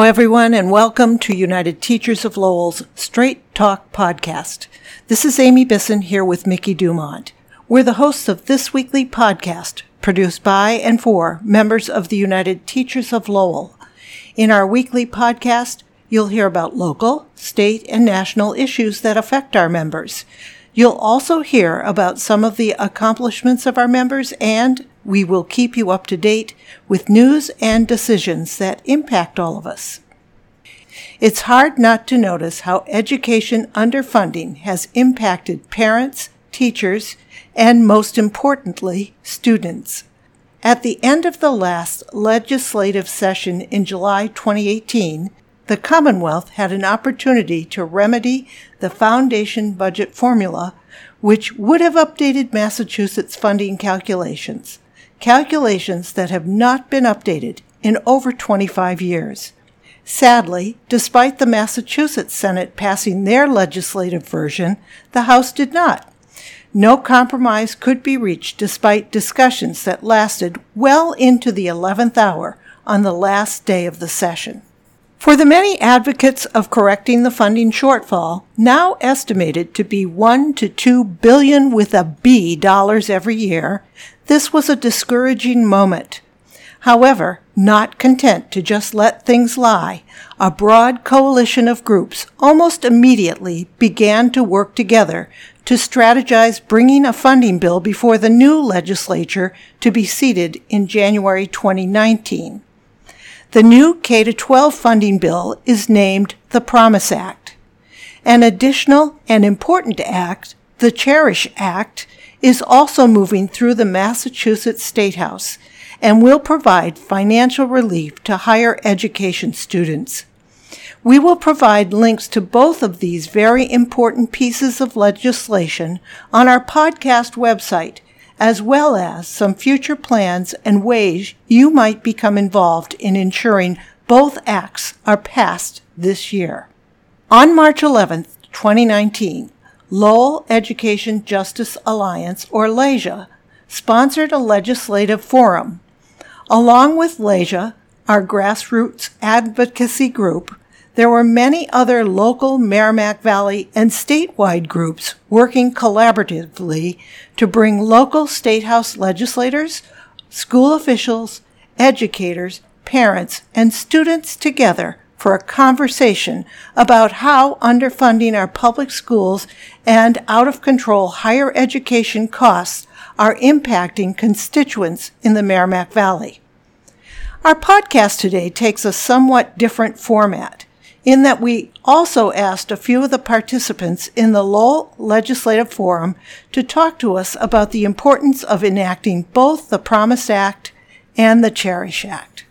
Hello, everyone, and welcome to United Teachers of Lowell's Straight Talk podcast. This is Amy Bisson here with Mickey Dumont. We're the hosts of this weekly podcast, produced by and for members of the United Teachers of Lowell. In our weekly podcast, you'll hear about local, state, and national issues that affect our members. You'll also hear about some of the accomplishments of our members and we will keep you up to date with news and decisions that impact all of us. It's hard not to notice how education underfunding has impacted parents, teachers, and most importantly, students. At the end of the last legislative session in July 2018, the Commonwealth had an opportunity to remedy the foundation budget formula, which would have updated Massachusetts funding calculations calculations that have not been updated in over 25 years. Sadly, despite the Massachusetts Senate passing their legislative version, the House did not. No compromise could be reached despite discussions that lasted well into the 11th hour on the last day of the session. For the many advocates of correcting the funding shortfall, now estimated to be 1 to 2 billion with a B dollars every year, this was a discouraging moment. However, not content to just let things lie, a broad coalition of groups almost immediately began to work together to strategize bringing a funding bill before the new legislature to be seated in January 2019. The new K 12 funding bill is named the Promise Act. An additional and important act, the Cherish Act, is also moving through the Massachusetts State House and will provide financial relief to higher education students. We will provide links to both of these very important pieces of legislation on our podcast website, as well as some future plans and ways you might become involved in ensuring both acts are passed this year. On March 11, 2019, Lowell Education Justice Alliance, or LEJA, sponsored a legislative forum. Along with LEJA, our grassroots advocacy group, there were many other local Merrimack Valley and statewide groups working collaboratively to bring local State House legislators, school officials, educators, parents, and students together for a conversation about how underfunding our public schools and out of control higher education costs are impacting constituents in the Merrimack Valley. Our podcast today takes a somewhat different format in that we also asked a few of the participants in the Lowell Legislative Forum to talk to us about the importance of enacting both the Promise Act and the Cherish Act.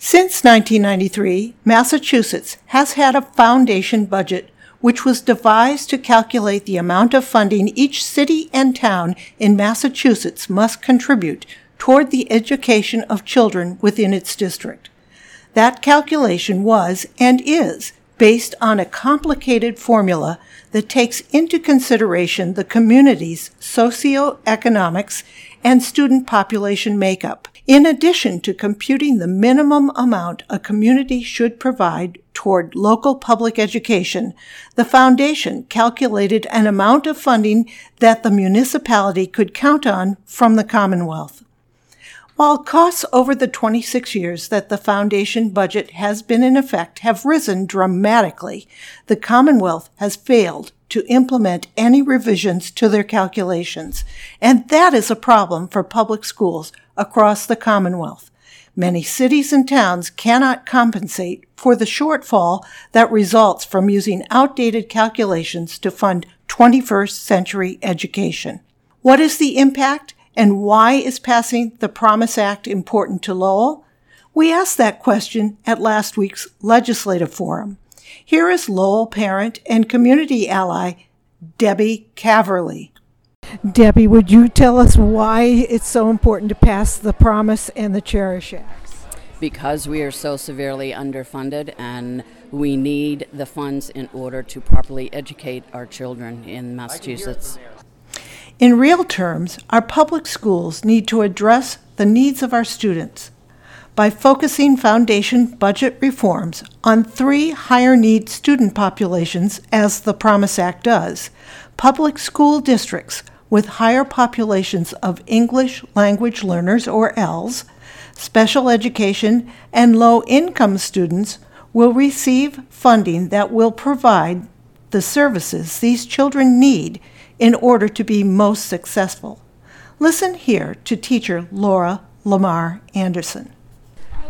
Since 1993, Massachusetts has had a foundation budget which was devised to calculate the amount of funding each city and town in Massachusetts must contribute toward the education of children within its district. That calculation was and is based on a complicated formula that takes into consideration the community's socioeconomics and student population makeup, in addition to computing the minimum amount a community should provide toward local public education, the foundation calculated an amount of funding that the municipality could count on from the Commonwealth. While costs over the 26 years that the foundation budget has been in effect have risen dramatically, the Commonwealth has failed to implement any revisions to their calculations, and that is a problem for public schools across the Commonwealth. Many cities and towns cannot compensate for the shortfall that results from using outdated calculations to fund 21st century education. What is the impact? And why is passing the Promise Act important to Lowell? We asked that question at last week's legislative forum. Here is Lowell parent and community ally Debbie Caverly. Debbie, would you tell us why it's so important to pass the Promise and the Cherish Acts? Because we are so severely underfunded and we need the funds in order to properly educate our children in Massachusetts. In real terms, our public schools need to address the needs of our students. by focusing foundation budget reforms on three higher need student populations, as the Promise Act does public school districts with higher populations of English language learners, or ELs, special education, and low income students will receive funding that will provide the services these children need in order to be most successful. Listen here to teacher Laura Lamar Anderson.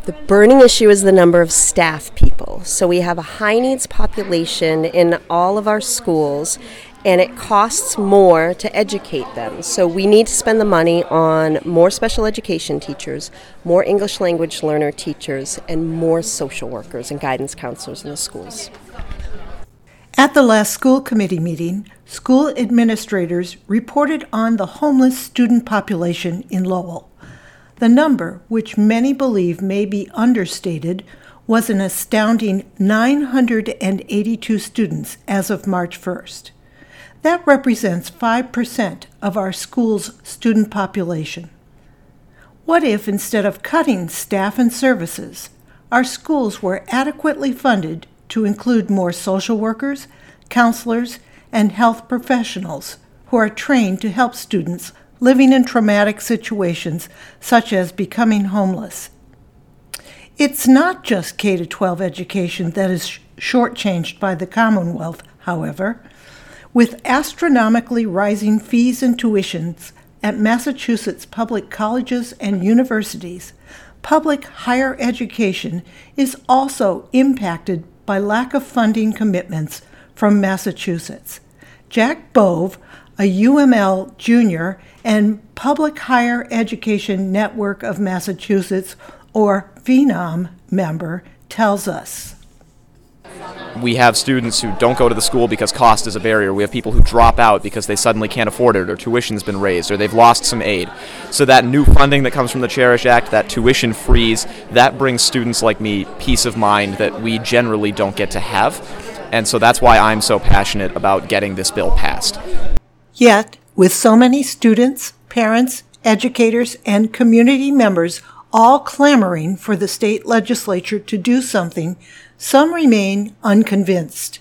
The burning issue is the number of staff people. So we have a high needs population in all of our schools, and it costs more to educate them. So we need to spend the money on more special education teachers, more English language learner teachers, and more social workers and guidance counselors in the schools. At the last school committee meeting, school administrators reported on the homeless student population in Lowell. The number, which many believe may be understated, was an astounding 982 students as of March 1st. That represents 5% of our school's student population. What if, instead of cutting staff and services, our schools were adequately funded to include more social workers, counselors, and health professionals who are trained to help students living in traumatic situations such as becoming homeless. It's not just K 12 education that is shortchanged by the Commonwealth, however. With astronomically rising fees and tuitions at Massachusetts public colleges and universities, public higher education is also impacted by lack of funding commitments from Massachusetts. Jack Bove, a UML junior and Public Higher Education Network of Massachusetts, or PHENOM member, tells us. We have students who don't go to the school because cost is a barrier. We have people who drop out because they suddenly can't afford it, or tuition's been raised, or they've lost some aid. So, that new funding that comes from the Cherish Act, that tuition freeze, that brings students like me peace of mind that we generally don't get to have. And so that's why I'm so passionate about getting this bill passed. Yet, with so many students, parents, educators, and community members all clamoring for the state legislature to do something, some remain unconvinced.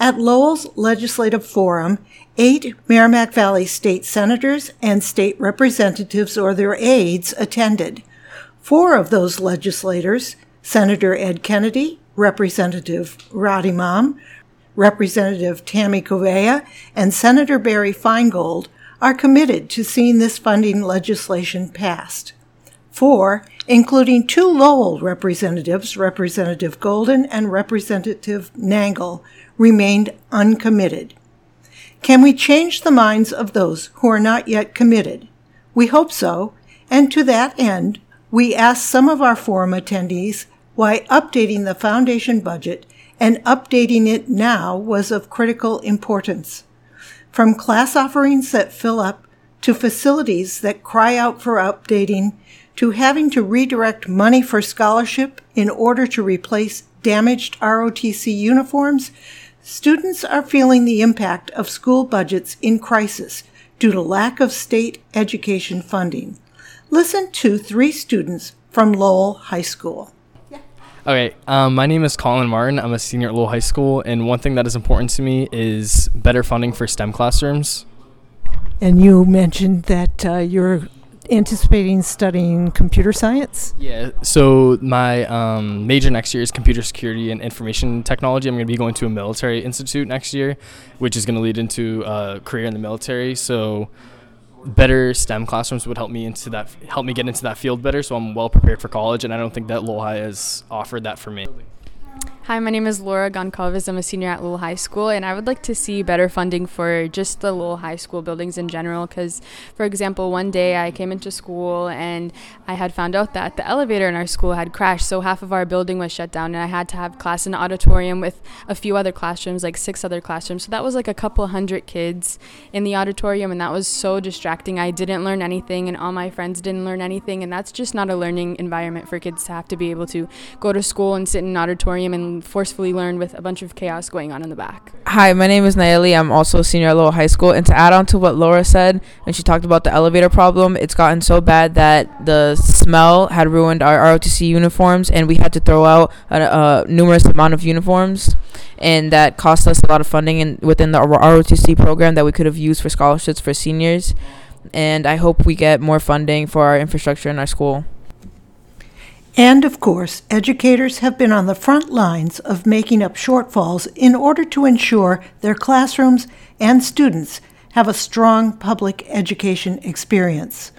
At Lowell's Legislative Forum, eight Merrimack Valley state senators and state representatives or their aides attended. Four of those legislators, Senator Ed Kennedy, Representative Rady Mom, Representative Tammy Covello, and Senator Barry Finegold, are committed to seeing this funding legislation passed. Four, including two Lowell representatives, Representative Golden and Representative Nangle, remained uncommitted. Can we change the minds of those who are not yet committed? We hope so, and to that end, we ask some of our forum attendees why updating the foundation budget and updating it now was of critical importance. From class offerings that fill up to facilities that cry out for updating to having to redirect money for scholarship in order to replace damaged ROTC uniforms, students are feeling the impact of school budgets in crisis due to lack of state education funding. Listen to three students from Lowell High School. Okay, um, my name is Colin Martin. I'm a senior at Lowell High School, and one thing that is important to me is better funding for STEM classrooms. And you mentioned that uh, you're anticipating studying computer science? Yeah, so my um, major next year is computer security and information technology. I'm going to be going to a military institute next year, which is going to lead into a career in the military. So better STEM classrooms would help me into that help me get into that field better so I'm well prepared for college and I don't think that High has offered that for me. Hi, my name is Laura Goncalves. I'm a senior at Lowell High School, and I would like to see better funding for just the Lowell High School buildings in general. Because, for example, one day I came into school and I had found out that the elevator in our school had crashed, so half of our building was shut down, and I had to have class in the auditorium with a few other classrooms, like six other classrooms. So that was like a couple hundred kids in the auditorium, and that was so distracting. I didn't learn anything, and all my friends didn't learn anything, and that's just not a learning environment for kids to have to be able to go to school and sit in an auditorium and forcefully learn with a bunch of chaos going on in the back. Hi, my name is Nayeli. I'm also a senior at Lowell High School. And to add on to what Laura said, when she talked about the elevator problem, it's gotten so bad that the smell had ruined our ROTC uniforms, and we had to throw out a, a numerous amount of uniforms, and that cost us a lot of funding in, within the ROTC program that we could have used for scholarships for seniors. And I hope we get more funding for our infrastructure in our school. And of course, educators have been on the front lines of making up shortfalls in order to ensure their classrooms and students have a strong public education experience.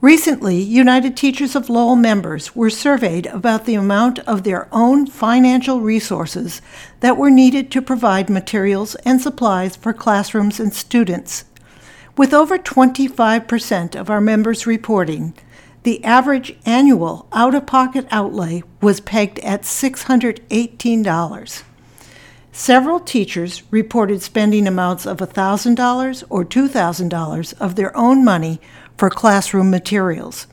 Recently, United Teachers of Lowell members were surveyed about the amount of their own financial resources that were needed to provide materials and supplies for classrooms and students. With over 25% of our members reporting the average annual out of pocket outlay was pegged at $618. Several teachers reported spending amounts of $1,000 or $2,000 of their own money for classroom materials.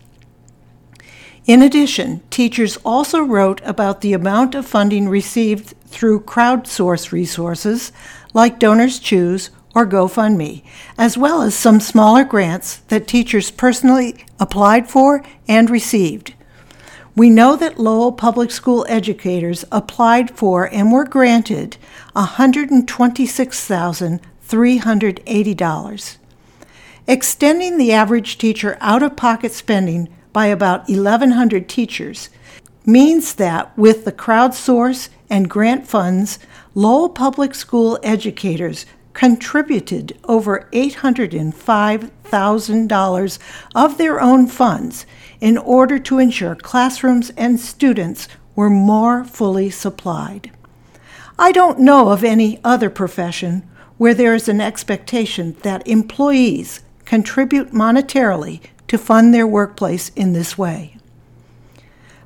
In addition, teachers also wrote about the amount of funding received through crowdsource resources like Donors Choose or GoFundMe, as well as some smaller grants that teachers personally applied for and received. We know that Lowell Public School educators applied for and were granted $126,380. Extending the average teacher out of pocket spending by about 1,100 teachers means that with the crowdsource and grant funds, Lowell Public School educators contributed over $805,000 of their own funds in order to ensure classrooms and students were more fully supplied. I don't know of any other profession where there is an expectation that employees contribute monetarily to fund their workplace in this way.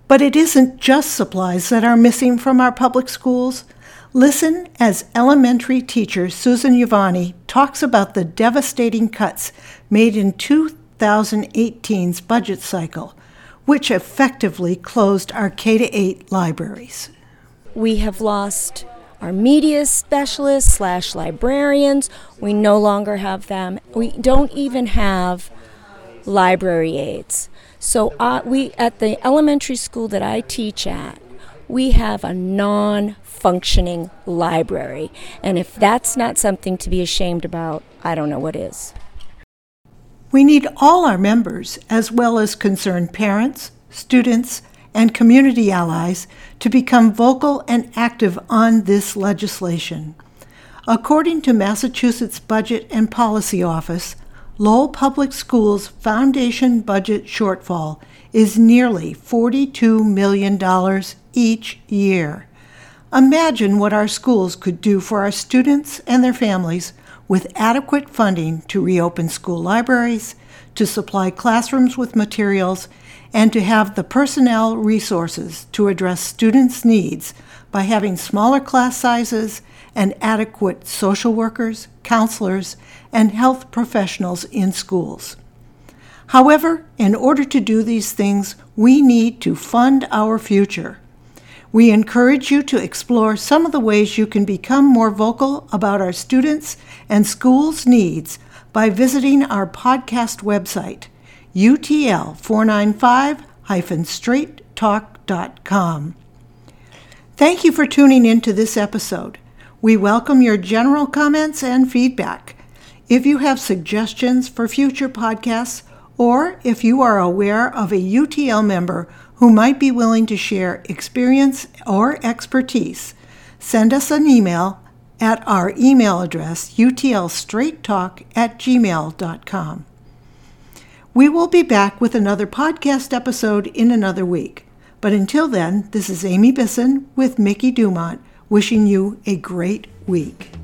But it isn't just supplies that are missing from our public schools. Listen as elementary teacher Susan Giovanni talks about the devastating cuts made in 2018's budget cycle, which effectively closed our K 8 libraries. We have lost our media specialists slash librarians. We no longer have them. We don't even have library aides. So uh, we at the elementary school that I teach at, we have a non functioning library. And if that's not something to be ashamed about, I don't know what is. We need all our members, as well as concerned parents, students, and community allies, to become vocal and active on this legislation. According to Massachusetts Budget and Policy Office, Lowell Public Schools' foundation budget shortfall is nearly $42 million each year. Imagine what our schools could do for our students and their families with adequate funding to reopen school libraries, to supply classrooms with materials, and to have the personnel resources to address students' needs by having smaller class sizes and adequate social workers, counselors, and health professionals in schools. However, in order to do these things, we need to fund our future. We encourage you to explore some of the ways you can become more vocal about our students and schools' needs by visiting our podcast website, utl495-straighttalk.com. Thank you for tuning in to this episode. We welcome your general comments and feedback. If you have suggestions for future podcasts, or if you are aware of a UTL member who might be willing to share experience or expertise, send us an email at our email address, utlstraighttalk at gmail.com. We will be back with another podcast episode in another week. But until then, this is Amy Bisson with Mickey Dumont wishing you a great week.